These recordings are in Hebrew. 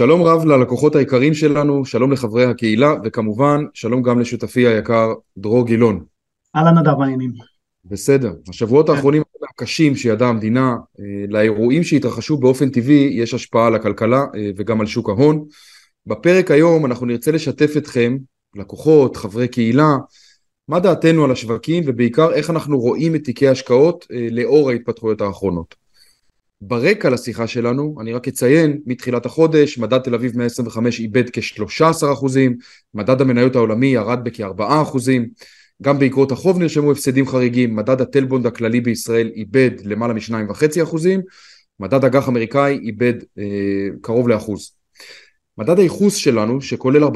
שלום רב ללקוחות היקרים שלנו, שלום לחברי הקהילה, וכמובן, שלום גם לשותפי היקר דרור גילון. אהלן נדב, העניינים. בסדר. השבועות כן. האחרונים הקשים שידעה המדינה, אה, לאירועים שהתרחשו באופן טבעי, יש השפעה על הכלכלה אה, וגם על שוק ההון. בפרק היום אנחנו נרצה לשתף אתכם, לקוחות, חברי קהילה, מה דעתנו על השווקים ובעיקר איך אנחנו רואים את תיקי ההשקעות אה, לאור ההתפתחויות האחרונות. ברקע לשיחה שלנו, אני רק אציין, מתחילת החודש, מדד תל אביב 125 איבד כ-13%, מדד המניות העולמי ירד בכ-4%, גם באגרות החוב נרשמו הפסדים חריגים, מדד הטלבונד הכללי בישראל איבד למעלה מ-2.5%, מדד אג"ח אמריקאי איבד אה, קרוב לאחוז. מדד הייחוס שלנו, שכולל 45%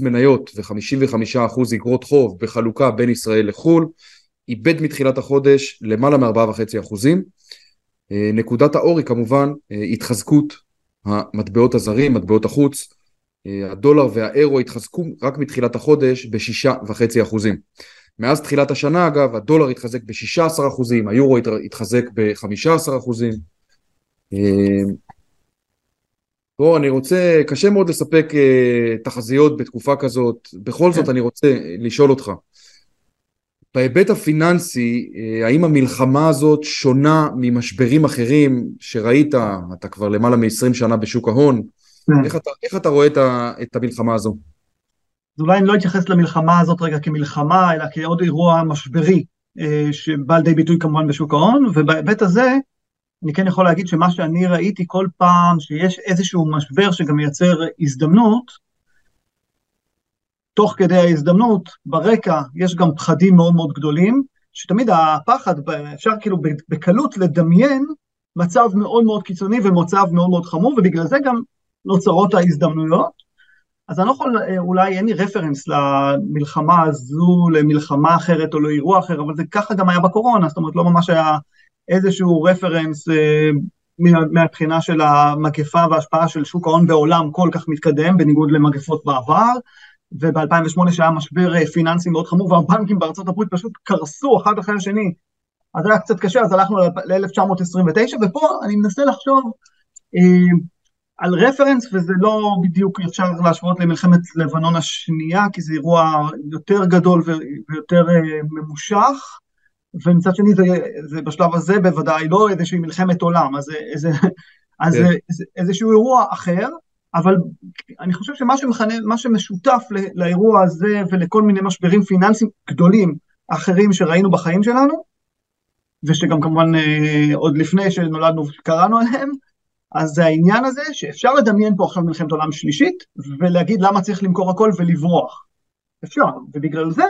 מניות ו-55% אגרות חוב בחלוקה בין ישראל לחו"ל, איבד מתחילת החודש למעלה מ-4.5%. אה, נקודת האור היא כמובן אה, התחזקות המטבעות הזרים, מטבעות החוץ, אה, הדולר והאירו התחזקו רק מתחילת החודש בשישה וחצי אחוזים. מאז תחילת השנה אגב הדולר התחזק בשישה עשר אחוזים, היורו התחזק בחמישה עשר אחוזים. בוא, אני רוצה, קשה מאוד לספק תחזיות בתקופה כזאת, בכל זאת כן. אני רוצה לשאול אותך. בהיבט הפיננסי, אה, האם המלחמה הזאת שונה ממשברים אחרים שראית, אתה כבר למעלה מ-20 שנה בשוק ההון, כן. איך אתה, איך אתה רואה את, ה, את המלחמה הזו? אז אולי אני לא אתייחס למלחמה הזאת רגע כמלחמה, אלא כעוד אירוע משברי, אה, שבא לידי ביטוי כמובן בשוק ההון, ובהיבט הזה, אני כן יכול להגיד שמה שאני ראיתי כל פעם שיש איזשהו משבר שגם מייצר הזדמנות, תוך כדי ההזדמנות, ברקע יש גם פחדים מאוד מאוד גדולים, שתמיד הפחד, אפשר כאילו בקלות לדמיין מצב מאוד מאוד קיצוני ומצב מאוד מאוד חמור, ובגלל זה גם נוצרות ההזדמנויות. אז אני לא יכול, אולי אין לי רפרנס למלחמה הזו, למלחמה אחרת או לאירוע אחר, אבל זה ככה גם היה בקורונה, זאת אומרת לא ממש היה איזשהו רפרנס אה, מהבחינה של המגפה וההשפעה של שוק ההון בעולם כל כך מתקדם, בניגוד למגפות בעבר. וב-2008 שהיה משבר אה, פיננסי מאוד חמור והבנקים בארצות הברית פשוט קרסו אחד אחרי השני, אז היה קצת קשה, אז הלכנו ל-1929, ופה אני מנסה לחשוב אה, על רפרנס, וזה לא בדיוק אפשר להשוות למלחמת לבנון השנייה, כי זה אירוע יותר גדול ויותר אה, ממושך, ומצד שני זה, זה בשלב הזה בוודאי לא איזושהי מלחמת עולם, אז, איזה, אז כן. זה, איזשהו אירוע אחר, אבל אני חושב שמה שמכנה, מה שמשותף לאירוע הזה ולכל מיני משברים פיננסיים גדולים אחרים שראינו בחיים שלנו, ושגם כמובן אה, עוד לפני שנולדנו קראנו עליהם, אז זה העניין הזה שאפשר לדמיין פה עכשיו מלחמת עולם שלישית, ולהגיד למה צריך למכור הכל ולברוח. אפשר, ובגלל זה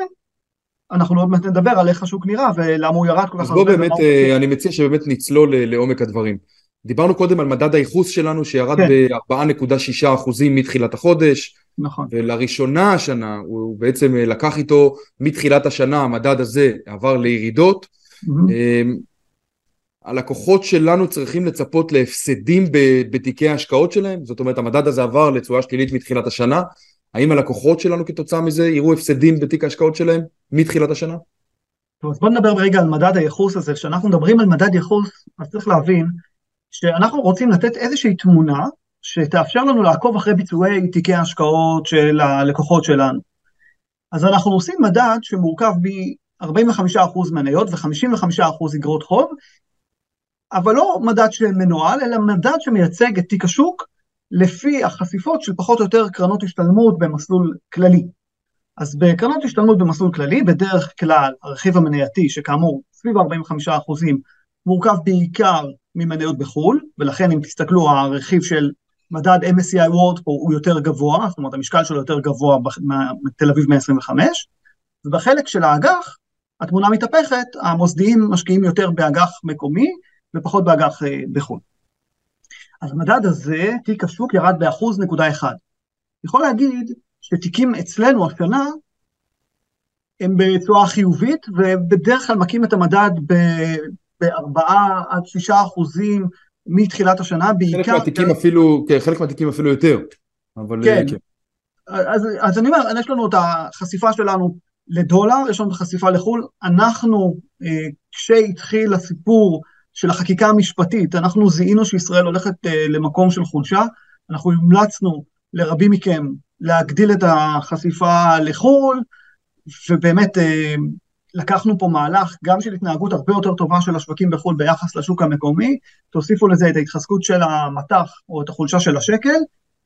אנחנו עוד מעט נדבר על איך השוק נראה ולמה הוא ירד כל כך הרבה. אז בוא באמת, אה, אני מציע שבאמת נצלול לעומק הדברים. דיברנו קודם על מדד הייחוס שלנו שירד כן. ב-4.6% מתחילת החודש. נכון. ולראשונה השנה הוא בעצם לקח איתו מתחילת השנה המדד הזה עבר לירידות. Mm-hmm. הלקוחות שלנו צריכים לצפות להפסדים בתיקי ההשקעות שלהם? זאת אומרת המדד הזה עבר לתשואה שלילית מתחילת השנה. האם הלקוחות שלנו כתוצאה מזה יראו הפסדים בתיק ההשקעות שלהם מתחילת השנה? טוב, אז בוא נדבר רגע על מדד הייחוס הזה. כשאנחנו מדברים על מדד ייחוס, אז צריך להבין שאנחנו רוצים לתת איזושהי תמונה שתאפשר לנו לעקוב אחרי ביצועי תיקי ההשקעות של הלקוחות שלנו. אז אנחנו עושים מדד שמורכב מ-45% מניות ו-55% אגרות חוב, אבל לא מדד שמנוהל, אלא מדד שמייצג את תיק השוק לפי החשיפות של פחות או יותר קרנות השתלמות במסלול כללי. אז בקרנות השתלמות במסלול כללי, בדרך כלל הרכיב המנייתי, שכאמור סביב 45%, מורכב בעיקר ממניות בחו"ל, ולכן אם תסתכלו, הרכיב של מדד MSCI World פה הוא יותר גבוה, זאת אומרת המשקל שלו יותר גבוה מתל אביב 125, ובחלק של האג"ח, התמונה מתהפכת, המוסדיים משקיעים יותר באג"ח מקומי ופחות באג"ח אה, בחו"ל. אז המדד הזה, תיק השוק ירד באחוז נקודה אחד. יכול להגיד שתיקים אצלנו השנה הם בצורה חיובית, ובדרך כלל מקים את המדד בארבעה עד שישה אחוזים מתחילת השנה, בעיקר... חלק מהתיקים אפילו, כן, חלק מהתיקים אפילו יותר, אבל כן. כן. אז, אז אני אומר, יש לנו את החשיפה שלנו לדולר, יש לנו את החשיפה לחו"ל, אנחנו, אה, כשהתחיל הסיפור של החקיקה המשפטית, אנחנו זיהינו שישראל הולכת אה, למקום של חולשה, אנחנו המלצנו לרבים מכם להגדיל את החשיפה לחו"ל, ובאמת אה, לקחנו פה מהלך גם של התנהגות הרבה יותר טובה של השווקים בחו"ל ביחס לשוק המקומי, תוסיפו לזה את ההתחזקות של המטח או את החולשה של השקל,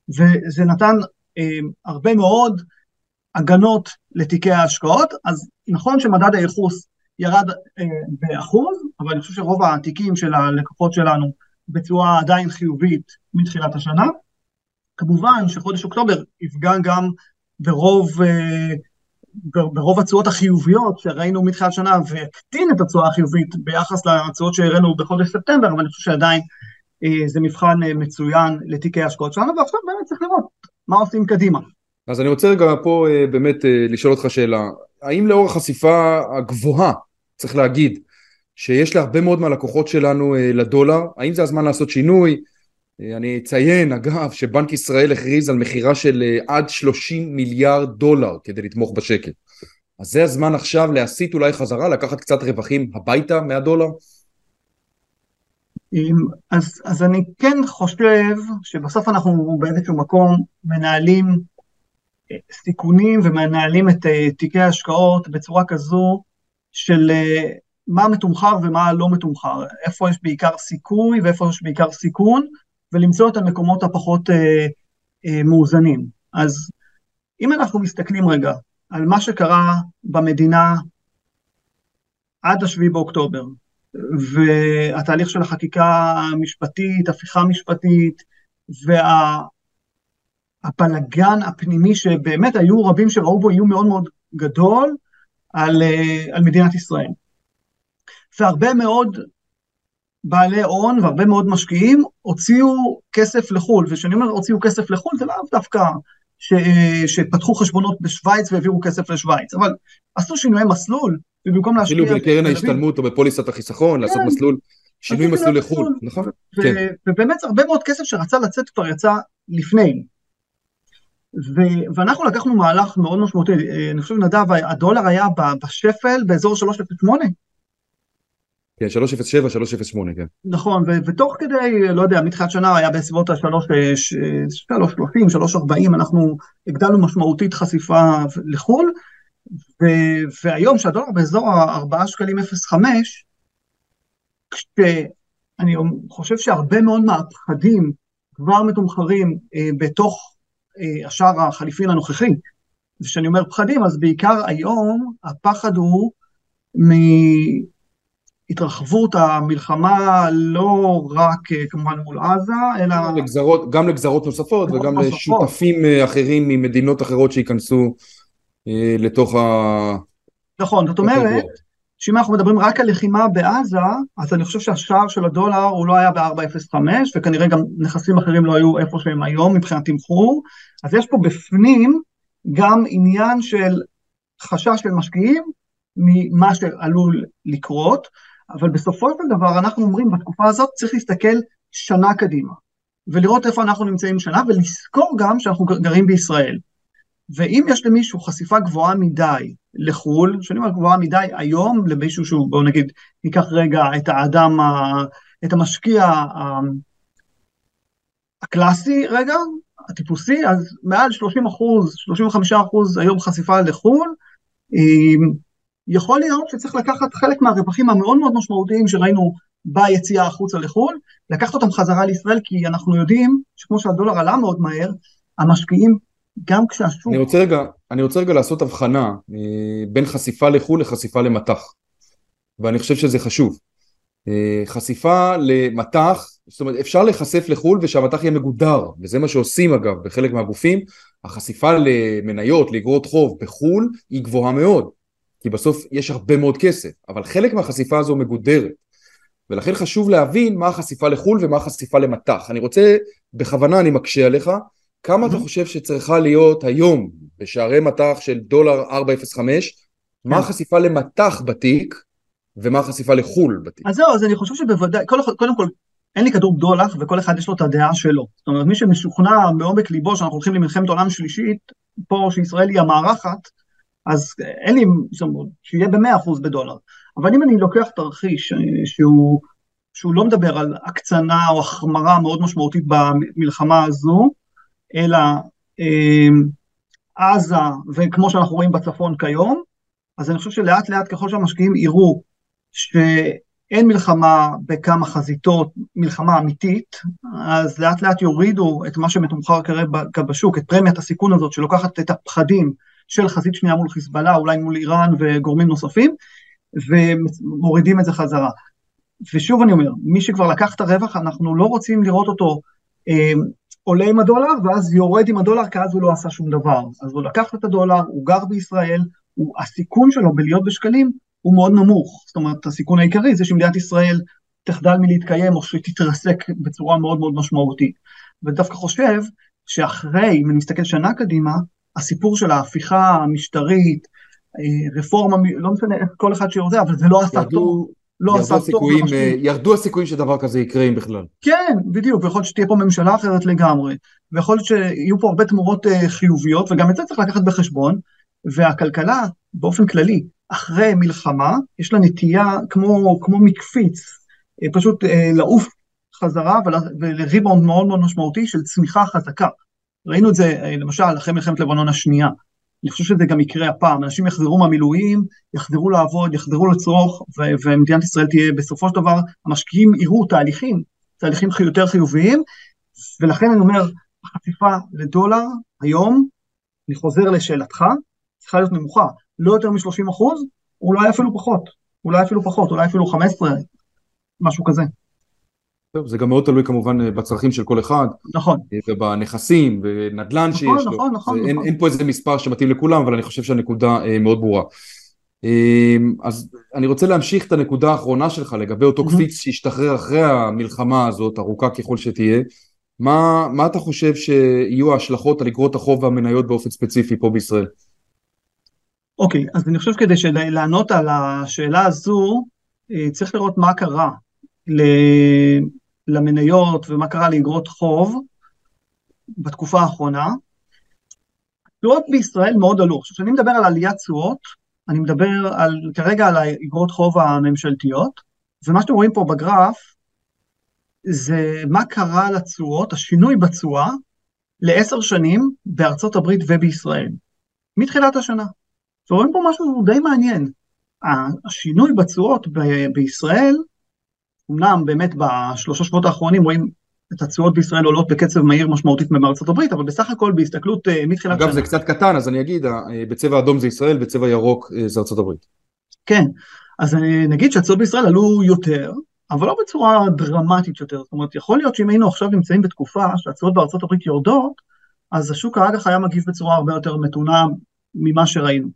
וזה נתן אה, הרבה מאוד הגנות לתיקי ההשקעות, אז נכון שמדד הייחוס ירד אה, באחוז, אבל אני חושב שרוב התיקים של הלקוחות שלנו בצורה עדיין חיובית מתחילת השנה. כמובן שחודש אוקטובר יפגע גם ברוב, אה, ברוב התשואות החיוביות שראינו מתחילת שנה והקטין את התשואה החיובית ביחס לתשואות שהראינו בחודש ספטמבר, אבל אני חושב שעדיין אה, זה מבחן אה, מצוין לתיקי ההשקעות שלנו, ועכשיו באמת צריך לראות מה עושים קדימה. אז אני רוצה רגע פה באמת לשאול אותך שאלה, האם לאור החשיפה הגבוהה, צריך להגיד, שיש להרבה מאוד מהלקוחות שלנו לדולר, האם זה הזמן לעשות שינוי? אני אציין אגב שבנק ישראל הכריז על מכירה של אה, עד 30 מיליארד דולר כדי לתמוך בשקל. אז זה הזמן עכשיו להסיט אולי חזרה, לקחת קצת רווחים הביתה מהדולר? אז, אז אני כן חושב שבסוף אנחנו באיזשהו מקום מנהלים אה, סיכונים ומנהלים את אה, תיקי ההשקעות בצורה כזו של מה מתומחר ומה לא מתומחר, איפה יש בעיקר סיכוי ואיפה יש בעיקר סיכון, ולמצוא את המקומות הפחות אה, אה, מאוזנים. אז אם אנחנו מסתכלים רגע על מה שקרה במדינה עד השביעי באוקטובר, והתהליך של החקיקה המשפטית, הפיכה משפטית, והבלגן וה, הפנימי שבאמת היו רבים שראו בו איום מאוד מאוד גדול על, אה, על מדינת ישראל. והרבה מאוד בעלי הון והרבה מאוד משקיעים הוציאו כסף לחו"ל, וכשאני אומר הוציאו כסף לחו"ל זה לאו דווקא ש... שפתחו חשבונות בשוויץ והעבירו כסף לשוויץ, אבל עשו שינויי מסלול, ובמקום להשקיע... אפילו בקרן ההשתלמות או בפוליסת החיסכון, כן. לעשות מסלול, שינוי מסלול לחו"ל, נכון? ו... כן. ובאמת הרבה מאוד כסף שרצה לצאת כבר יצא לפני. ו... ואנחנו לקחנו מהלך מאוד משמעותי, אני חושב נדב, הדולר היה בשפל באזור 3.08, כן, 307, 308, כן. נכון, ו- ותוך כדי, לא יודע, מתחילת שנה היה בסביבות ה-330, 340, אנחנו הגדלנו משמעותית חשיפה לחו"ל, ו- והיום שהדולר באזור ה-4 שקלים 05, כשאני חושב שהרבה מאוד מהפחדים כבר מתומחרים אה, בתוך אה, השער החליפין הנוכחי, וכשאני אומר פחדים, אז בעיקר היום הפחד הוא מ... התרחבות המלחמה לא רק אה, כמובן מול עזה, אלא... לגזרות, גם לגזרות נוספות וגם נוספות. לשותפים אה, אחרים ממדינות אחרות שייכנסו אה, לתוך ה... נכון, זאת אומרת, שאם אנחנו מדברים רק על לחימה בעזה, אז אני חושב שהשער של הדולר הוא לא היה ב-4.05, וכנראה גם נכסים אחרים לא היו איפה שהם היום מבחינת תמחור, אז יש פה בפנים גם עניין של חשש של משקיעים ממה שעלול לקרות, אבל בסופו של דבר אנחנו אומרים בתקופה הזאת צריך להסתכל שנה קדימה, ולראות איפה אנחנו נמצאים שנה, ולזכור גם שאנחנו גרים בישראל. ואם יש למישהו חשיפה גבוהה מדי לחו"ל, שאני אומר גבוהה מדי היום למישהו שהוא, בואו נגיד, ניקח רגע את האדם, את המשקיע הקלאסי רגע, הטיפוסי, אז מעל 30 אחוז, 35 אחוז היום חשיפה לחו"ל, יכול להיות שצריך לקחת חלק מהרווחים המאוד מאוד משמעותיים שראינו ביציאה החוצה לחו"ל, לקחת אותם חזרה לישראל, כי אנחנו יודעים שכמו שהדולר עלה מאוד מהר, המשקיעים, גם כשהשוק... אני רוצה רגע, אני רוצה רגע לעשות הבחנה אה, בין חשיפה לחו"ל לחשיפה למטח, ואני חושב שזה חשוב. אה, חשיפה למטח, זאת אומרת אפשר להיחשף לחו"ל ושהמטח יהיה מגודר, וזה מה שעושים אגב בחלק מהגופים, החשיפה למניות, לאגרות חוב בחו"ל היא גבוהה מאוד. כי בסוף יש הרבה מאוד כסף, אבל חלק מהחשיפה הזו מגודרת. ולכן חשוב להבין מה החשיפה לחו"ל ומה החשיפה למטח. אני רוצה, בכוונה אני מקשה עליך, כמה אתה חושב שצריכה להיות היום בשערי מטח של דולר 4.05, מה כן. החשיפה למטח בתיק ומה החשיפה לחו"ל בתיק? אז זהו, אז אני חושב שבוודאי, קודם כל, אין לי כדור בדולח וכל אחד יש לו את הדעה שלו. זאת אומרת, מי שמשוכנע מעומק ליבו שאנחנו הולכים למלחמת עולם שלישית, פה שישראל היא המארחת, אז אין לי, זאת אומרת, שיהיה במאה אחוז בדולר. אבל אם אני לוקח תרחיש אה, שהוא שהוא לא מדבר על הקצנה או החמרה מאוד משמעותית במלחמה הזו, אלא אה, עזה, וכמו שאנחנו רואים בצפון כיום, אז אני חושב שלאט לאט ככל שהמשקיעים יראו שאין מלחמה בכמה חזיתות, מלחמה אמיתית, אז לאט לאט יורידו את מה שמתומחר כרגע בשוק, את פרמיית הסיכון הזאת שלוקחת את הפחדים של חזית שנייה מול חיזבאללה, אולי מול איראן וגורמים נוספים, ומורידים את זה חזרה. ושוב אני אומר, מי שכבר לקח את הרווח, אנחנו לא רוצים לראות אותו אה, עולה עם הדולר, ואז יורד עם הדולר, כי אז הוא לא עשה שום דבר. אז הוא לקח את הדולר, הוא גר בישראל, הוא, הסיכון שלו בלהיות בשקלים הוא מאוד נמוך. זאת אומרת, הסיכון העיקרי זה שמדינת ישראל תחדל מלהתקיים, או שהיא תתרסק בצורה מאוד מאוד משמעותית. ודווקא חושב שאחרי, אם אני מסתכל שנה קדימה, הסיפור של ההפיכה המשטרית, אה, רפורמה, לא משנה איך כל אחד שיורדה, אבל זה לא עשה טוב. לא עשה טוב. אה, ירדו הסיכויים שדבר כזה יקרה אם בכלל. כן, בדיוק, ויכול להיות שתהיה פה ממשלה אחרת לגמרי, ויכול להיות שיהיו פה הרבה תמורות אה, חיוביות, וגם את זה צריך לקחת בחשבון, והכלכלה, באופן כללי, אחרי מלחמה, יש לה נטייה כמו, כמו מקפיץ, פשוט לעוף חזרה ולריבאונד מאוד מאוד משמעותי של צמיחה חזקה. ראינו את זה למשל אחרי מלחמת לבנון השנייה. אני חושב שזה גם יקרה הפעם, אנשים יחזרו מהמילואים, יחזרו לעבוד, יחזרו לצרוך, ו- ומדינת ישראל תהיה בסופו של דבר, המשקיעים יראו תהליכים, תהליכים יותר חיוביים, ולכן אני אומר, החשיפה לדולר היום, אני חוזר לשאלתך, צריכה להיות נמוכה, לא יותר מ-30 אחוז, אולי אפילו פחות, אולי אפילו פחות, אולי אפילו 15, משהו כזה. טוב, זה גם מאוד תלוי כמובן אה, בצרכים של כל אחד. נכון. אה, ובנכסים, ונדל"ן נכון, שיש נכון, לו. נכון, נכון. אין, נכון. אין פה איזה מספר שמתאים לכולם, אבל אני חושב שהנקודה אה, מאוד ברורה. אז אני רוצה להמשיך את הנקודה האחרונה שלך לגבי אותו קפיץ שהשתחרר אחרי המלחמה הזאת, ארוכה ככל שתהיה. מה, מה אתה חושב שיהיו ההשלכות על אגרות החוב והמניות באופן ספציפי פה בישראל? אוקיי, אז אני חושב כדי לענות על השאלה הזו, צריך לראות מה קרה למניות ומה קרה לאגרות חוב בתקופה האחרונה. תשואות בישראל מאוד עלו. עכשיו, כשאני מדבר על עליית תשואות, אני מדבר על, כרגע על האגרות חוב הממשלתיות, ומה שאתם רואים פה בגרף, זה מה קרה לתשואות, השינוי בתשואה, לעשר שנים בארצות הברית ובישראל, מתחילת השנה. ורואים פה משהו די מעניין. השינוי בתשואות ב- בישראל אמנם באמת בשלושה שבועות האחרונים רואים את התשואות בישראל עולות בקצב מהיר משמעותית מארצות הברית, אבל בסך הכל בהסתכלות uh, מתחילת. אגב זה קצת קטן, אז אני אגיד, אה, בצבע אדום זה ישראל, בצבע ירוק אה, זה ארצות הברית. כן, אז נגיד שהתשואות בישראל עלו יותר, אבל לא בצורה דרמטית יותר, זאת אומרת, יכול להיות שאם היינו עכשיו נמצאים בתקופה שהתשואות בארצות הברית יורדות, אז השוק האג"ח היה מגיב בצורה הרבה יותר מתונה ממה שראינו.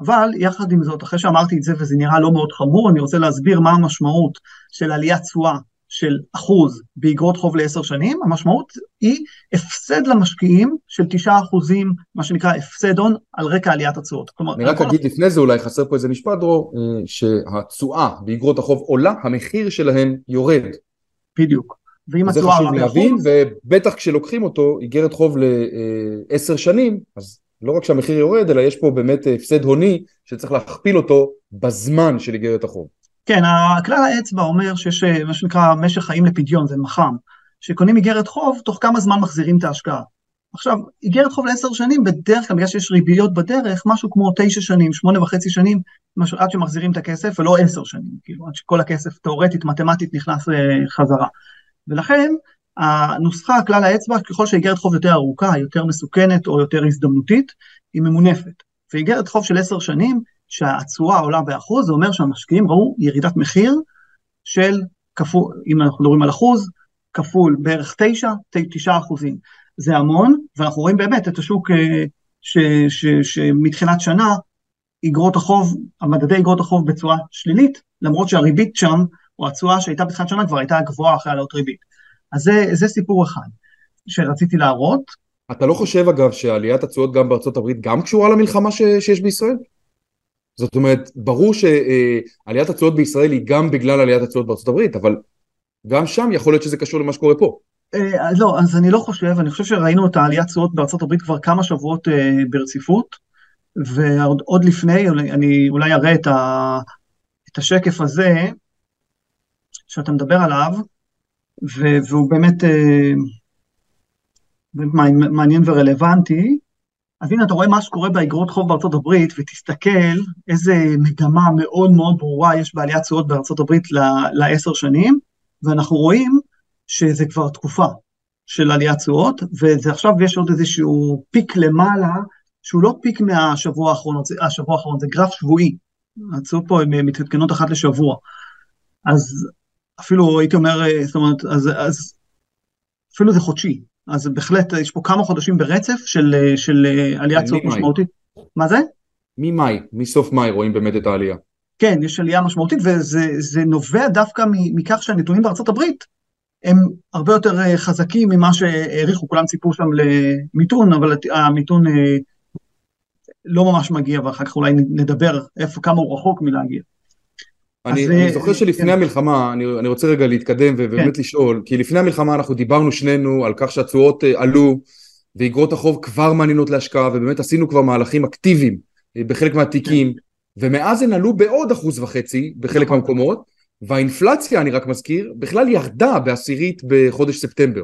אבל יחד עם זאת, אחרי שאמרתי את זה וזה נראה לא מאוד חמור, אני רוצה להסביר מה המשמעות של עליית תשואה של אחוז באגרות חוב לעשר שנים, המשמעות היא הפסד למשקיעים של תשעה אחוזים, מה שנקרא הפסד הון על רקע עליית התשואות. אני רק אגיד לפני זה, אולי חסר פה איזה משפט, דרור, אה, שהתשואה באגרות החוב עולה, המחיר שלהן יורד. בדיוק. ואם התשואה עולה באחוז... זה חשוב להבין, ובטח כשלוקחים אותו, איגרת חוב לעשר שנים, אז לא רק שהמחיר יורד, אלא יש פה באמת הפסד הוני שצריך להכפיל אותו בזמן של איגרת החוב. כן, הכלל האצבע אומר שיש אה, מה שנקרא משך חיים לפדיון, זה מח"מ, שקונים איגרת חוב, תוך כמה זמן מחזירים את ההשקעה. עכשיו, איגרת חוב לעשר שנים, בדרך כלל בגלל שיש ריביות בדרך, משהו כמו תשע שנים, שמונה וחצי שנים, משהו, עד שמחזירים את הכסף, ולא עשר שנים, כאילו, עד שכל הכסף תאורטית, מתמטית, נכנס אה, חזרה. ולכן, הנוסחה, כלל האצבע, ככל שאיגרת חוב יותר ארוכה, יותר מסוכנת או יותר הזדמנותית, היא ממונפת. ואיגרת חוב של עשר שנים, שהתשואה עולה באחוז, זה אומר שהמשקיעים ראו ירידת מחיר של כפול, אם אנחנו מדברים על אחוז, כפול בערך תשע, תשעה אחוזים. זה המון, ואנחנו רואים באמת את השוק אה, שמתחילת שנה, איגרות החוב, המדדי איגרות החוב בצורה שלילית, למרות שהריבית שם, או התשואה שהייתה בתחילת שנה כבר הייתה גבוהה אחרי העלות ריבית. אז זה, זה סיפור אחד שרציתי להראות. אתה לא חושב אגב שעליית התשואות גם בארצות הברית גם קשורה למלחמה ש, שיש בישראל? זאת אומרת, ברור שעליית התשואות בישראל היא גם בגלל עליית התשואות בארצות הברית, אבל גם שם יכול להיות שזה קשור למה שקורה פה. אה, לא, אז אני לא חושב, אני חושב שראינו את העליית תשואות בארצות הברית כבר כמה שבועות אה, ברציפות, ועוד לפני, אני אולי אראה את, ה, את השקף הזה, שאתה מדבר עליו, והוא באמת מעניין ורלוונטי, אז הנה אתה רואה מה שקורה באגרות חוב בארצות הברית, ותסתכל איזה מגמה מאוד מאוד ברורה יש בעליית תשואות בארצות הברית לעשר שנים, ואנחנו רואים שזה כבר תקופה של עליית תשואות, ועכשיו יש עוד איזשהו פיק למעלה, שהוא לא פיק מהשבוע האחרון, השבוע האחרון זה גרף שבועי, התשואות פה הן מתעדכנות אחת לשבוע, אז אפילו הייתי אומר, זאת אומרת, אז, אז אפילו זה חודשי, אז בהחלט יש פה כמה חודשים ברצף של, של עליית תשואות משמעותית. מה זה? ממאי, מסוף מאי רואים באמת את העלייה. כן, יש עלייה משמעותית וזה נובע דווקא מכך שהנתונים בארצות הברית הם הרבה יותר אה, חזקים ממה שהעריכו, כולם ציפו שם למיתון, אבל המיתון אה, לא ממש מגיע, ואחר כך אולי נדבר איפה, כמה הוא רחוק מלהגיע. אני, אני זוכר שלפני כן. המלחמה, אני, אני רוצה רגע להתקדם ובאמת כן. לשאול, כי לפני המלחמה אנחנו דיברנו שנינו על כך שהתשואות אה, עלו ואגרות החוב כבר מעניינות להשקעה ובאמת עשינו כבר מהלכים אקטיביים אה, בחלק מהתיקים כן. ומאז הן עלו בעוד אחוז וחצי בחלק נכון. מהמקומות והאינפלציה, אני רק מזכיר, בכלל ירדה בעשירית בחודש ספטמבר.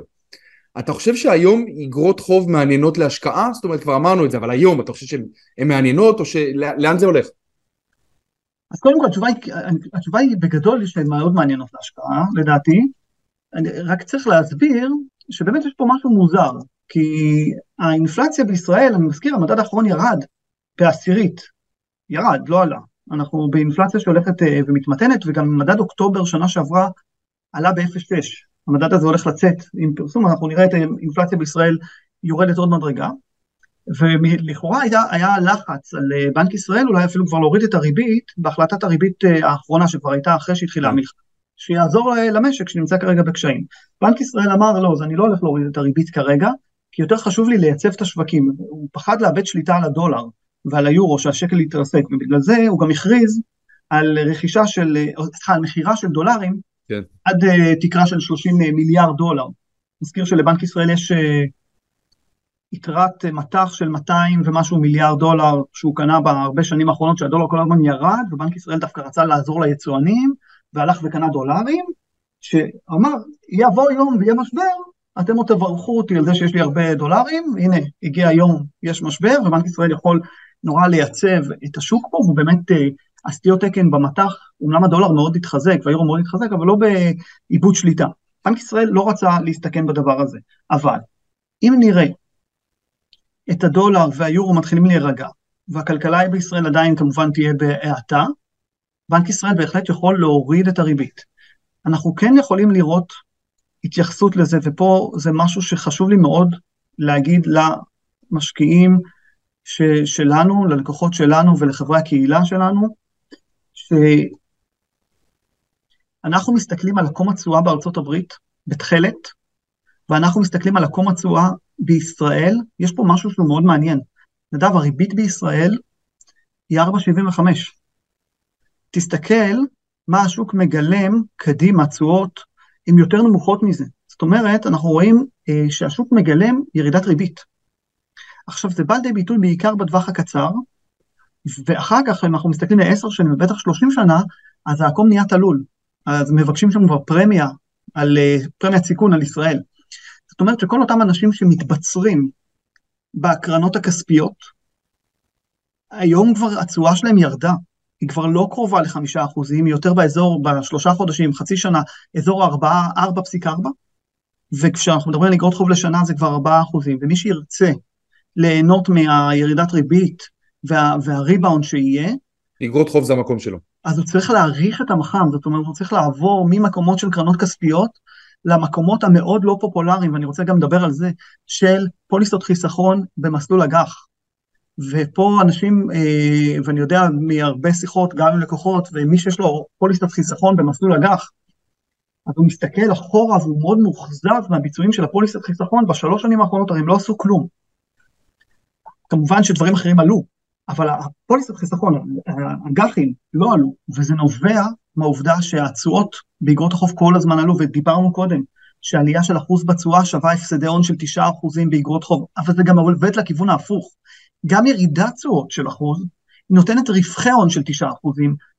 אתה חושב שהיום אגרות חוב מעניינות להשקעה? זאת אומרת, כבר אמרנו את זה, אבל היום אתה חושב שהן מעניינות או שלאן זה הולך? אז קודם כל התשובה היא, התשובה היא בגדול שהן מאוד מעניינות להשקעה, לדעתי. אני רק צריך להסביר שבאמת יש פה משהו מוזר, כי האינפלציה בישראל, אני מזכיר, המדד האחרון ירד בעשירית, ירד, לא עלה. אנחנו באינפלציה שהולכת אה, ומתמתנת, וגם מדד אוקטובר שנה שעברה עלה ב-0.6. המדד הזה הולך לצאת עם פרסום, אנחנו נראה את האינפלציה בישראל יורדת עוד מדרגה. ולכאורה היה, היה לחץ על אה, בנק ישראל אולי אפילו כבר להוריד את הריבית בהחלטת הריבית אה, האחרונה שכבר הייתה אחרי שהתחילה כן. המלחמה, שיעזור אה, למשק שנמצא כרגע בקשיים. בנק ישראל אמר לא, אז אני לא הולך להוריד את הריבית כרגע, כי יותר חשוב לי לייצב את השווקים. הוא פחד לאבד שליטה על הדולר ועל היורו שהשקל יתרסק, ובגלל זה הוא גם הכריז על רכישה של, סליחה, על מכירה של דולרים כן. עד תקרה של 30 מיליארד דולר. מזכיר שלבנק ישראל יש יתרת מטח של 200 ומשהו מיליארד דולר שהוא קנה בהרבה שנים האחרונות שהדולר כל הזמן ירד ובנק ישראל דווקא רצה לעזור ליצואנים והלך וקנה דולרים שאמר יבוא יום ויהיה משבר אתם עוד תברכו אותי על זה שיש לי הרבה דולרים. הנה הגיע יום יש משבר ובנק ישראל יכול נורא לייצב את השוק פה והוא באמת אה, הסטיות תקן במטח אומנם הדולר מאוד התחזק והיורו מאוד התחזק אבל לא באיבוד שליטה. בנק ישראל לא רצה להסתכן בדבר הזה אבל אם נראה את הדולר והיורו מתחילים להירגע, והכלכלה בישראל עדיין כמובן תהיה בהאטה, בנק ישראל בהחלט יכול להוריד את הריבית. אנחנו כן יכולים לראות התייחסות לזה, ופה זה משהו שחשוב לי מאוד להגיד למשקיעים ש, שלנו, ללקוחות שלנו ולחברי הקהילה שלנו, שאנחנו מסתכלים על עקום התשואה בארצות הברית בתכלת, ואנחנו מסתכלים על עקום התשואה בישראל, יש פה משהו שהוא מאוד מעניין. נדב, הריבית בישראל היא 4.75. תסתכל מה השוק מגלם קדימה, תשואות הן יותר נמוכות מזה. זאת אומרת, אנחנו רואים אה, שהשוק מגלם ירידת ריבית. עכשיו, זה בא לידי ביטוי בעיקר בטווח הקצר, ואחר כך, אם אנחנו מסתכלים לעשר שנים, ובטח שלושים שנה, אז העקום נהיה תלול. אז מבקשים שם כבר פרמיה, על אה, פרמיית סיכון על ישראל. זאת אומרת שכל אותם אנשים שמתבצרים בהקרנות הכספיות, היום כבר התשואה שלהם ירדה, היא כבר לא קרובה לחמישה אחוזים, היא יותר באזור, בשלושה חודשים, חצי שנה, אזור ארבעה, ארבע פסיק ארבע, וכשאנחנו מדברים על אגרות חוב לשנה זה כבר ארבעה אחוזים, ומי שירצה ליהנות מהירידת ריבית וה, והריבאונד שיהיה, אגרות חוב זה המקום שלו. אז הוא צריך להעריך את המח"מ, זאת אומרת הוא צריך לעבור ממקומות של קרנות כספיות למקומות המאוד לא פופולריים, ואני רוצה גם לדבר על זה, של פוליסות חיסכון במסלול אג"ח. ופה אנשים, אה, ואני יודע מהרבה שיחות, גם עם לקוחות, ומי שיש לו פוליסת חיסכון במסלול אג"ח, אז הוא מסתכל אחורה והוא מאוד מאוכזב מהביצועים של הפוליסת חיסכון, בשלוש שנים האחרונות הרי הם לא עשו כלום. כמובן שדברים אחרים עלו, אבל הפוליסת חיסכון, האג"חים לא עלו, וזה נובע מהעובדה שהתשואות באגרות החוב כל הזמן עלו, ודיברנו קודם, שעלייה של אחוז בתשואה שווה הפסדי הון של 9% באגרות חוב, אבל זה גם עובד לכיוון ההפוך. גם ירידת תשואות של אחוז נותנת רווחי הון של 9%,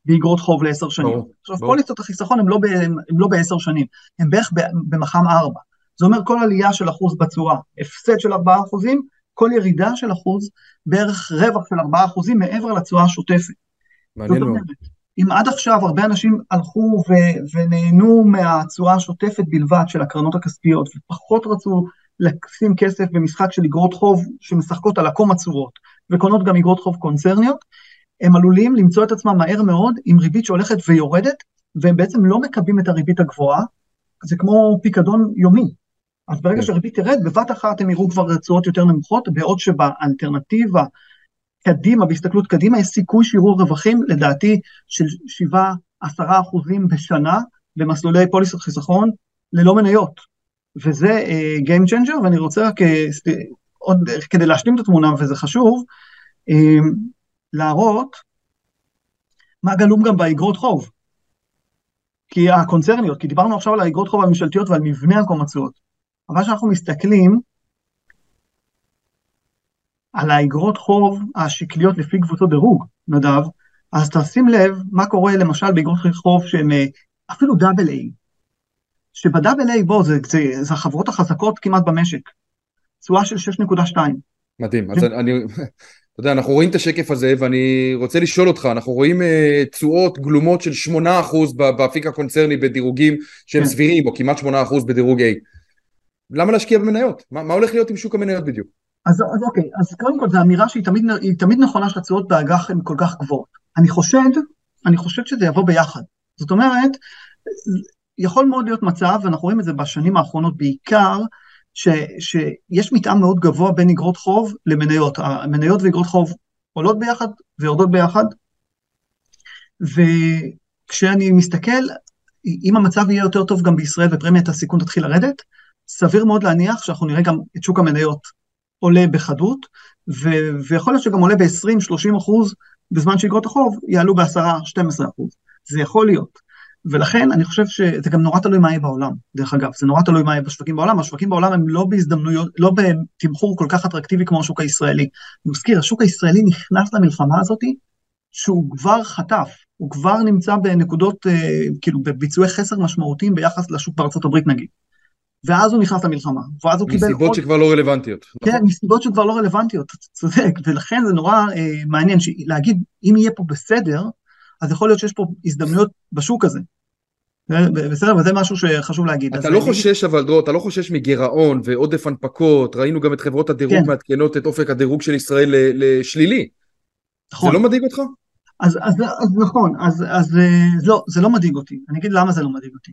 באגרות חוב לעשר שנים. ברור, עכשיו, ברור. פוליסות החיסכון הם לא, ב, הם לא בעשר שנים, הם בערך במח"מ ארבע. זה אומר כל עלייה של אחוז בתשואה, הפסד של ארבעה אחוזים, כל ירידה של אחוז, בערך רווח של ארבעה אחוזים מעבר לתשואה השוטפת. מעניין מאוד. אם עד עכשיו הרבה אנשים הלכו ו- ונהנו מהתשואה השוטפת בלבד של הקרנות הכספיות, ופחות רצו לשים כסף במשחק של אגרות חוב שמשחקות על עקום התשואות, וקונות גם אגרות חוב קונצרניות, הם עלולים למצוא את עצמם מהר מאוד עם ריבית שהולכת ויורדת, והם בעצם לא מקבלים את הריבית הגבוהה, זה כמו פיקדון יומי. אז ברגע. שהריבית תרד, בבת אחת הם יראו כבר רצועות יותר נמוכות, בעוד שבאלטרנטיבה קדימה, בהסתכלות קדימה, יש סיכוי שיראו רווחים, לדעתי, של 7-10 אחוזים בשנה במסלולי פוליסות חיסכון ללא מניות. וזה uh, Game Changer, ואני רוצה רק, uh, עוד, כדי להשלים את התמונה, וזה חשוב, uh, להראות מה גלום גם באגרות חוב. כי הקונצרניות, כי דיברנו עכשיו על האגרות חוב הממשלתיות ועל מבנה הקומצות. אבל כשאנחנו מסתכלים על האגרות חוב השקליות לפי קבוצות דירוג, נדב, אז תשים לב מה קורה למשל באגרות חוב שהן אה, אפילו דאבל איי. שבדאבל איי, בוא, זה, זה, זה החברות החזקות כמעט במשק. תשואה של 6.2. מדהים, אז אני, אתה יודע, אנחנו רואים את השקף הזה ואני רוצה לשאול אותך, אנחנו רואים אה, תשואות uh, גלומות של 8% באפיק הקונצרני בדירוגים שהם כן. סבירים, או כמעט 8% בדירוג A. למה להשקיע במניות? מה, מה הולך להיות עם שוק המניות בדיוק? אז, אז אוקיי, אז קודם כל זו אמירה שהיא תמיד, תמיד נכונה שהתשואות באג"ח הן כל כך גבוהות. אני חושד, אני חושד שזה יבוא ביחד. זאת אומרת, יכול מאוד להיות מצב, ואנחנו רואים את זה בשנים האחרונות בעיקר, ש, שיש מתאם מאוד גבוה בין אגרות חוב למניות. המניות ואגרות חוב עולות ביחד ויורדות ביחד, וכשאני מסתכל, אם המצב יהיה יותר טוב גם בישראל ופרמיית הסיכון תתחיל לרדת, סביר מאוד להניח שאנחנו נראה גם את שוק המניות עולה בחדות, ו- ויכול להיות שגם עולה ב-20-30 אחוז, בזמן שאגרות החוב יעלו ב-10-12 אחוז. זה יכול להיות. ולכן אני חושב שזה גם נורא תלוי מה יהיה בעולם, דרך אגב, זה נורא תלוי מה יהיה בשווקים בעולם, השווקים בעולם הם לא בהזדמנויות, לא בתמחור כל כך אטרקטיבי כמו השוק הישראלי. אני מזכיר, השוק הישראלי נכנס למלחמה הזאת שהוא כבר חטף, הוא כבר נמצא בנקודות, אה, כאילו בביצועי חסר משמעותיים ביחס לשוק בארצות הברית נגיד. ואז הוא נכנס למלחמה, ואז הוא קיבל עוד... מסיבות שכבר לא רלוונטיות. כן, נכון? מסיבות שכבר לא רלוונטיות, אתה צודק, ולכן זה נורא אה, מעניין להגיד, אם יהיה פה בסדר, אז יכול להיות שיש פה הזדמנויות בשוק הזה. בסדר, וזה משהו שחשוב להגיד. אתה לא. חושש אבל דרור, אתה לא חושש מגירעון ועודף הנפקות, ראינו גם את חברות הדירוג כן. מעדכנות את אופק הדירוג של ישראל לשלילי. נכון. זה לא מדאיג אותך? אז, אז, אז נכון, אז, אז אה, לא, זה לא מדאיג אותי. אני אגיד למה זה לא מדאיג אותי.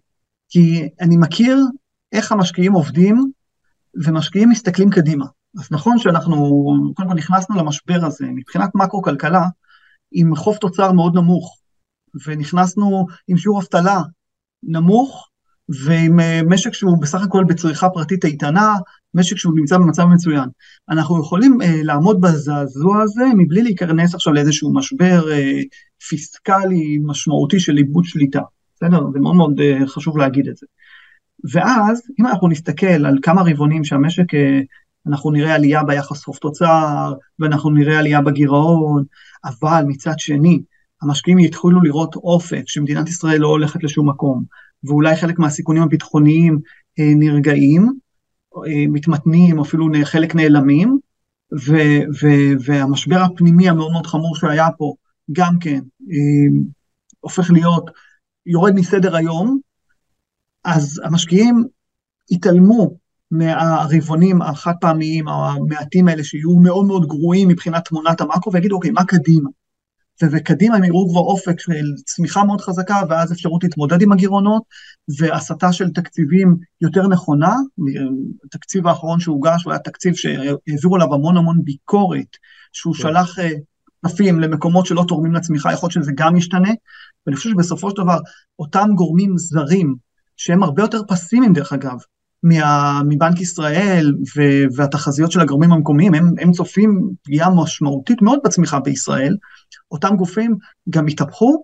כי אני מכיר איך המשקיעים עובדים, ומשקיעים מסתכלים קדימה. אז נכון שאנחנו, קודם כל נכנסנו למשבר הזה, מבחינת מקרו-כלכלה, עם חוב תוצר מאוד נמוך, ונכנסנו עם שיעור אבטלה נמוך, ועם אה, משק שהוא בסך הכל בצריכה פרטית איתנה, משק שהוא נמצא במצב מצוין. אנחנו יכולים uh, לעמוד בזעזוע הזה מבלי להיכנס עכשיו לאיזשהו משבר uh, פיסקלי משמעותי של איבוד שליטה. בסדר? זה מאוד מאוד uh, חשוב להגיד את זה. ואז, אם אנחנו נסתכל על כמה רבעונים שהמשק, אה, אנחנו נראה עלייה ביחס חוב תוצר, ואנחנו נראה עלייה בגירעון, אבל מצד שני, המשקיעים יתחילו לראות אופק שמדינת ישראל לא הולכת לשום מקום, ואולי חלק מהסיכונים הביטחוניים אה, נרגעים, אה, מתמתנים, אפילו חלק נעלמים, ו- ו- והמשבר הפנימי המאוד מאוד חמור שהיה פה, גם כן, הופך להיות, יורד מסדר היום, אז המשקיעים התעלמו מהרבעונים החד פעמיים, המעטים האלה שיהיו מאוד מאוד גרועים מבחינת תמונת המאקרו, ויגידו, אוקיי, מה קדימה? וקדימה הם יראו כבר אופק של צמיחה מאוד חזקה, ואז אפשרות להתמודד עם הגירעונות, והסטה של תקציבים יותר נכונה. התקציב האחרון שהוגש הוא היה תקציב שהעבירו עליו המון המון ביקורת, שהוא כן. שלח אה, כספים למקומות שלא תורמים לצמיחה, יכול להיות שזה גם ישתנה, ואני חושב שבסופו של דבר, אותם גורמים זרים, שהם הרבה יותר פסימיים דרך אגב, מה, מבנק ישראל ו, והתחזיות של הגורמים המקומיים, הם, הם צופים פגיעה משמעותית מאוד בצמיחה בישראל, אותם גופים גם התהפכו,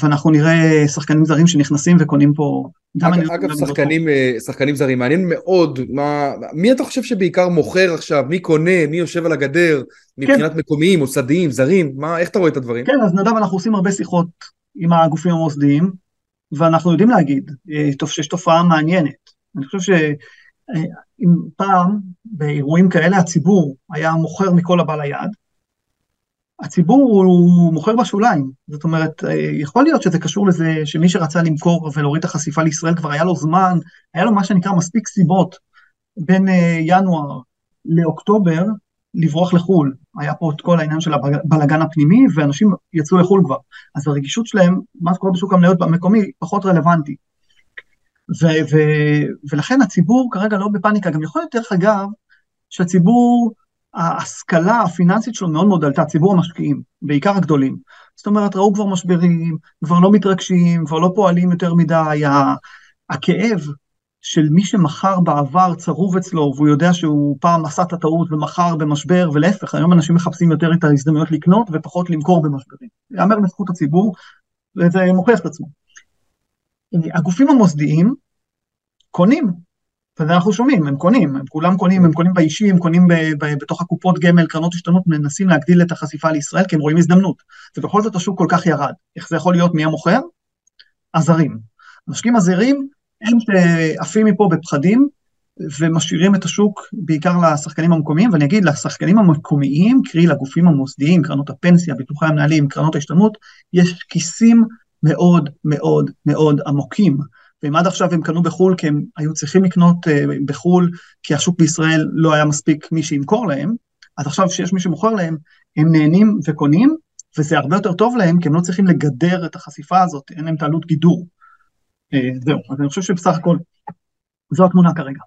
ואנחנו נראה שחקנים זרים שנכנסים וקונים פה... אגב, אגב שחקנים, אה, שחקנים זרים, מעניין מאוד, מה, מי אתה חושב שבעיקר מוכר עכשיו, מי קונה, מי יושב על הגדר, מבחינת כן. מקומיים, מוסדיים, זרים, מה, איך אתה רואה את הדברים? כן, אז נדב, אנחנו עושים הרבה שיחות עם הגופים המוסדיים, ואנחנו יודעים להגיד אה, שיש תופעה מעניינת. אני חושב שאם פעם באירועים כאלה הציבור היה מוכר מכל הבא ליד, הציבור הוא מוכר בשוליים, זאת אומרת, אה, יכול להיות שזה קשור לזה שמי שרצה למכור ולהוריד את החשיפה לישראל כבר היה לו זמן, היה לו מה שנקרא מספיק סיבות בין אה, ינואר לאוקטובר לברוח לחו"ל. היה פה את כל העניין של הבלגן הפנימי, ואנשים יצאו לחו"ל כבר. אז הרגישות שלהם, מה שקורה בשוק המניות המקומי, פחות רלוונטי. ו- ו- ולכן הציבור כרגע לא בפאניקה. גם יכול להיות, דרך אגב, שהציבור, ההשכלה הפיננסית שלו מאוד מאוד עלתה, ציבור המשקיעים, בעיקר הגדולים. זאת אומרת, ראו כבר משברים, כבר לא מתרגשים, כבר לא פועלים יותר מדי, הכאב של מי שמכר בעבר צרוב אצלו, והוא יודע שהוא פעם עשה את הטעות ומכר במשבר, ולהפך, היום אנשים מחפשים יותר את ההזדמנויות לקנות ופחות למכור במשברים. יאמר לזכות הציבור, וזה מוכיח את עצמו. הגופים המוסדיים קונים, וזה אנחנו שומעים, הם קונים, הם כולם קונים, הם קונים באישי, הם קונים ב, ב, בתוך הקופות גמל, קרנות השתנות, מנסים להגדיל את החשיפה לישראל, כי הם רואים הזדמנות. ובכל זאת השוק כל כך ירד. איך זה יכול להיות מי המוכר? הזרים. המשקיעים הזרים הם שעפים מפה בפחדים ומשאירים את השוק בעיקר לשחקנים המקומיים, ואני אגיד, לשחקנים המקומיים, קרי לגופים המוסדיים, קרנות הפנסיה, ביטוחי המנהלים, קרנות ההשתלמות, יש כיסים מאוד מאוד מאוד עמוקים. ואם עד עכשיו הם קנו בחו"ל כי הם היו צריכים לקנות אה, בחו"ל, כי השוק בישראל לא היה מספיק מי שימכור להם, אז עכשיו שיש מי שמוכר להם, הם נהנים וקונים, וזה הרבה יותר טוב להם, כי הם לא צריכים לגדר את החשיפה הזאת, אין להם את העלות גידור. אה, זהו, אז אני חושב שבסך הכל זו התמונה כרגע.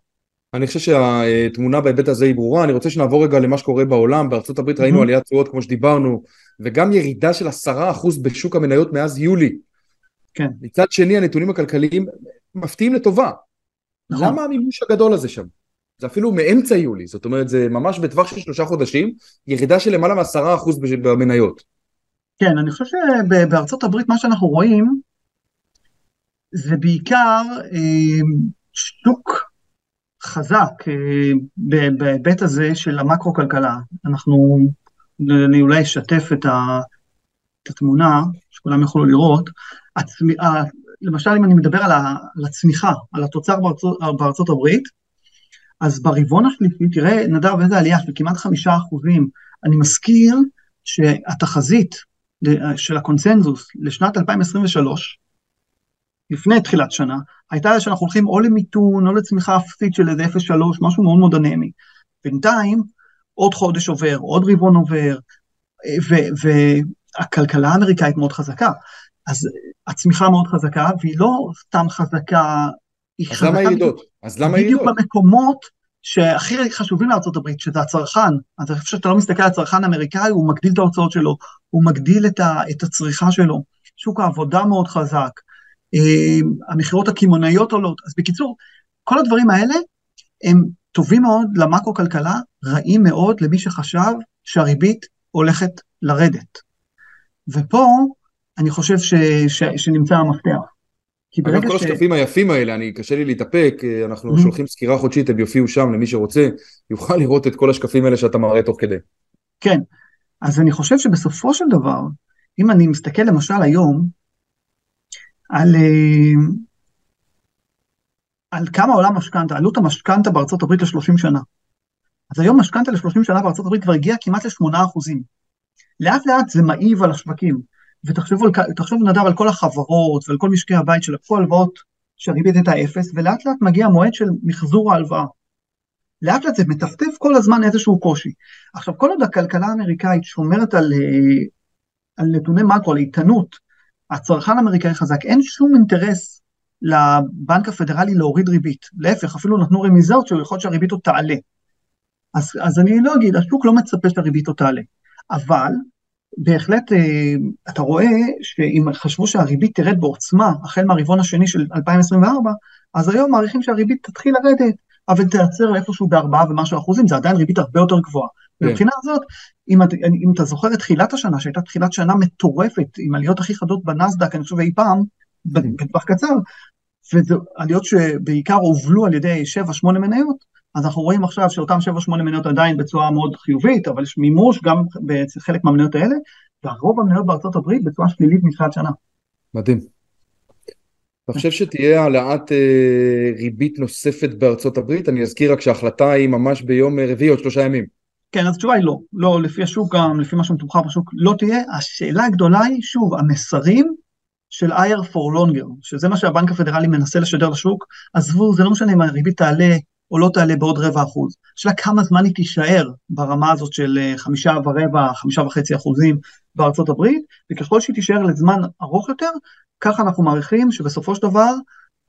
אני חושב שהתמונה בהיבט הזה היא ברורה, אני רוצה שנעבור רגע למה שקורה בעולם, בארצות הברית ראינו עליית תשואות כמו שדיברנו, וגם ירידה של עשרה אחוז בשוק המניות מאז יולי. כן. מצד שני הנתונים הכלכליים מפתיעים לטובה. נכון. למה המימוש הגדול הזה שם? זה אפילו מאמצע יולי, זאת אומרת זה ממש בטווח של שלושה חודשים, ירידה של למעלה מעשרה אחוז במניות. כן, אני חושב שבארצות הברית מה שאנחנו רואים זה בעיקר אה, שוק חזק אה, בהיבט הזה של המקרו-כלכלה. אנחנו, אני אולי אשתף את, התמונה, שכולם יוכלו לראות. הצמי, למשל, אם אני מדבר על, הצמיחה, על התוצר בארצות, בארצות הברית, אז ברבעון השלישי, תראה, נדב, איזה עלייה של כמעט חמישה אחוזים. אני מזכיר שהתחזית של הקונצנזוס לשנת 2023, לפני תחילת שנה, הייתה שאנחנו הולכים או למיתון או לצמיחה אפסית של איזה 0.3, משהו מאוד מאוד אנמי. בינתיים, עוד חודש עובר, עוד רבעון עובר, והכלכלה האמריקאית מאוד חזקה. אז הצמיחה מאוד חזקה, והיא לא סתם חזקה, היא אז חזקה... למה ירידות? אז למה ירידות? בדיוק במקומות שהכי חשובים לארה"ב, שזה הצרכן. אז אני חושב שאתה לא מסתכל על הצרכן האמריקאי, הוא מגדיל את ההוצאות שלו, הוא מגדיל את, ה, את הצריכה שלו. שוק העבודה מאוד חזק, המכירות הקמעונאיות עולות. אז בקיצור, כל הדברים האלה הם טובים מאוד למקרו-כלכלה, רעים מאוד למי שחשב שהריבית הולכת לרדת. ופה אני חושב ש, ש, שנמצא המפתח. אגב, כל ש... השקפים היפים האלה, אני קשה לי להתאפק, אה, אנחנו mm-hmm. שולחים סקירה חודשית, הם יופיעו שם למי שרוצה, יוכל לראות את כל השקפים האלה שאתה מראה תוך כדי. כן, אז אני חושב שבסופו של דבר, אם אני מסתכל למשל היום, על, אה, על כמה עולה משכנתה, עלות המשכנתה בארצות הברית ל-30 שנה. אז היום משכנתה ל-30 שנה בארצות הברית כבר הגיעה כמעט ל-8 אחוזים. לאט לאט זה מעיב על השווקים, ותחשבו נדב על כל החברות ועל כל משקי הבית שלקחו הלוואות שהריבית הייתה אפס, ולאט לאט מגיע המועד של מחזור ההלוואה. לאט לאט זה מטפטף כל הזמן איזשהו קושי. עכשיו, כל עוד הכלכלה האמריקאית שומרת על, אה, על נתוני מקרו, על איתנות, הצרכן האמריקאי חזק, אין שום אינטרס לבנק הפדרלי להוריד ריבית. להפך, אפילו נתנו רמיזות שיכול להיות שהריבית עוד תעלה. אז, אז אני לא אגיד, השוק לא מצפה שהריבית עוד תעלה. אבל בהחלט אה, אתה רואה שאם חשבו שהריבית תרד בעוצמה החל מהרבעון השני של 2024, אז היום מעריכים שהריבית תתחיל לרדת, אבל תייצר איפשהו בארבעה ומשהו אחוזים, זה עדיין ריבית הרבה יותר גבוהה. כן. מבחינה הזאת, אם, אם אתה זוכר את תחילת השנה, שהייתה תחילת שנה מטורפת, עם עליות הכי חדות בנסדק, אני חושב אי פעם, כן. בטווח קצר, וזה עליות שבעיקר הובלו על ידי 7-8 מניות, אז אנחנו רואים עכשיו שאותם 7-8 מניות עדיין בצורה מאוד חיובית, אבל יש מימוש גם בחלק מהמניות האלה, והרוב המניות בארצות הברית בצורה שלילית מתחילת שנה. מדהים. אתה חושב שתהיה העלאת אה, ריבית נוספת בארצות הברית? אני אזכיר רק שההחלטה היא ממש ביום רביעי עוד שלושה ימים. כן, אז התשובה היא לא. לא, לפי השוק, גם לפי מה שמתומחר בשוק, לא תהיה. השאלה הגדולה היא, שוב, המסרים של IR for longer, שזה מה שהבנק הפדרלי מנסה לשדר לשוק, עזבו, זה לא משנה אם הריבית תעלה או לא תעלה בעוד רבע אחוז. השאלה כמה זמן היא תישאר ברמה הזאת של אה, חמישה ורבע, חמישה וחצי אחוזים בארצות הברית, וככל שהיא תישאר לזמן ארוך יותר, ככה אנחנו מעריכים שבסופו של דבר,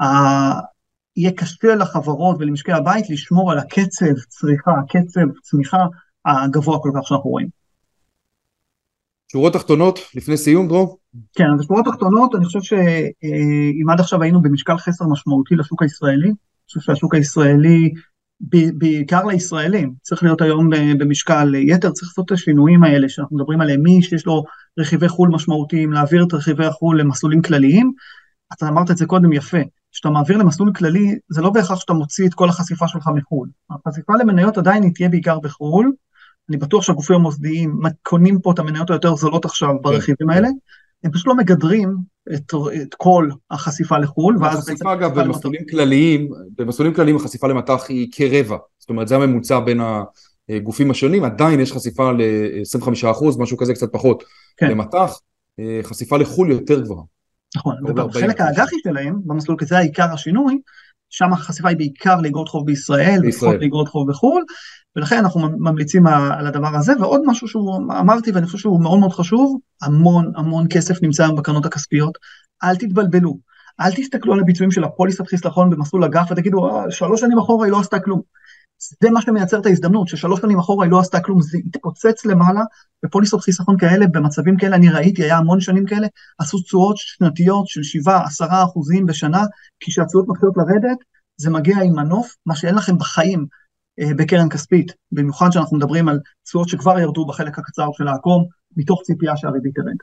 ה... יהיה קשה לחברות ולמשקי הבית לשמור על הקצב צריכה, הקצב צמיחה הגבוה כל כך שאנחנו רואים. שורות תחתונות לפני סיום, דרור? כן, אז שורות תחתונות, אני חושב שאם עד עכשיו היינו במשקל חסר משמעותי לשוק הישראלי, אני חושב שהשוק הישראלי, בעיקר לישראלים, צריך להיות היום במשקל יתר, צריך לעשות את השינויים האלה שאנחנו מדברים עליהם, מי שיש לו רכיבי חו"ל משמעותיים, להעביר את רכיבי החו"ל למסלולים כלליים, אתה אמרת את זה קודם יפה, כשאתה מעביר למסלול כללי, זה לא בהכרח שאתה מוציא את כל החשיפה שלך מחו"ל. החשיפה למניות עדיין היא תהיה בעיקר בחו"ל, אני בטוח שהגופים המוסדיים קונים פה את המניות היותר זולות עכשיו כן. ברכיבים האלה, הם פשוט לא מגדרים את, את כל החשיפה לחו"ל, ואז... החשיפה אגב במסלולים כלליים, במסלולים כלליים החשיפה למטח היא כרבע, זאת אומרת זה הממוצע בין הגופים השונים, עדיין יש חשיפה ל-25%, משהו כזה קצת פחות, כן. למטח, חשיפה לחו"ל יותר גבוהה. נכון, ובחלק האג"חי שלהם, במסלול כזה העיקר השינוי, שם החשיפה היא בעיקר לאגרות חוב בישראל, ופחות לאגרות חוב בחו"ל, ולכן אנחנו ממליצים על הדבר הזה, ועוד משהו שהוא אמרתי ואני חושב שהוא מאוד מאוד חשוב, המון המון כסף נמצא היום בקרנות הכספיות, אל תתבלבלו, אל תסתכלו על הביצועים של הפוליסת חיסכון במסלול אג"ח ותגידו, אה, שלוש שנים אחורה היא לא עשתה כלום. זה מה שמייצר את ההזדמנות, ששלוש שנים אחורה היא לא עשתה כלום, זה התפוצץ למעלה, בפוליסות חיסכון כאלה, במצבים כאלה, אני ראיתי, היה המון שנים כאלה, עשו תשואות שנתיות של 7-10 אחוזים בשנה, כי כשהתשואות מתחילות לרדת, זה מגיע עם מנוף, מה שאין לכם בחיים אה, בקרן כספית, במיוחד שאנחנו מדברים על תשואות שכבר ירדו בחלק הקצר של העקום, מתוך ציפייה שהריבית תרד.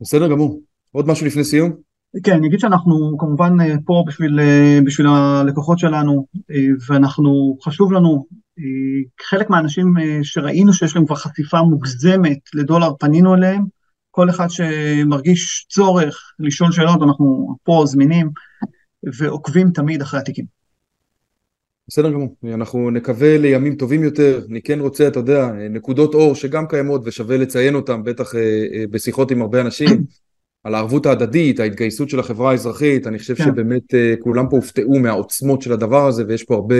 בסדר גמור. עוד משהו לפני סיום? כן, אני אגיד שאנחנו כמובן אה, פה בשביל, אה, בשביל הלקוחות שלנו, ואנחנו, חשוב לנו, חלק מהאנשים שראינו שיש להם כבר חשיפה מוגזמת לדולר, פנינו אליהם, כל אחד שמרגיש צורך לשאול שאלות, אנחנו פה זמינים ועוקבים תמיד אחרי התיקים. בסדר גמור, אנחנו נקווה לימים טובים יותר, אני כן רוצה, אתה יודע, נקודות אור שגם קיימות ושווה לציין אותן, בטח אה, אה, בשיחות עם הרבה אנשים, על הערבות ההדדית, ההתגייסות של החברה האזרחית, אני חושב כן. שבאמת אה, כולם פה הופתעו מהעוצמות של הדבר הזה ויש פה הרבה,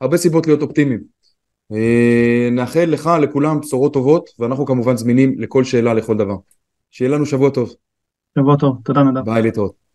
הרבה סיבות להיות אופטימיים. נאחל לך, לכולם, בשורות טובות, ואנחנו כמובן זמינים לכל שאלה, לכל דבר. שיהיה לנו שבוע טוב. שבוע טוב, תודה נדב. ביי, להתראות.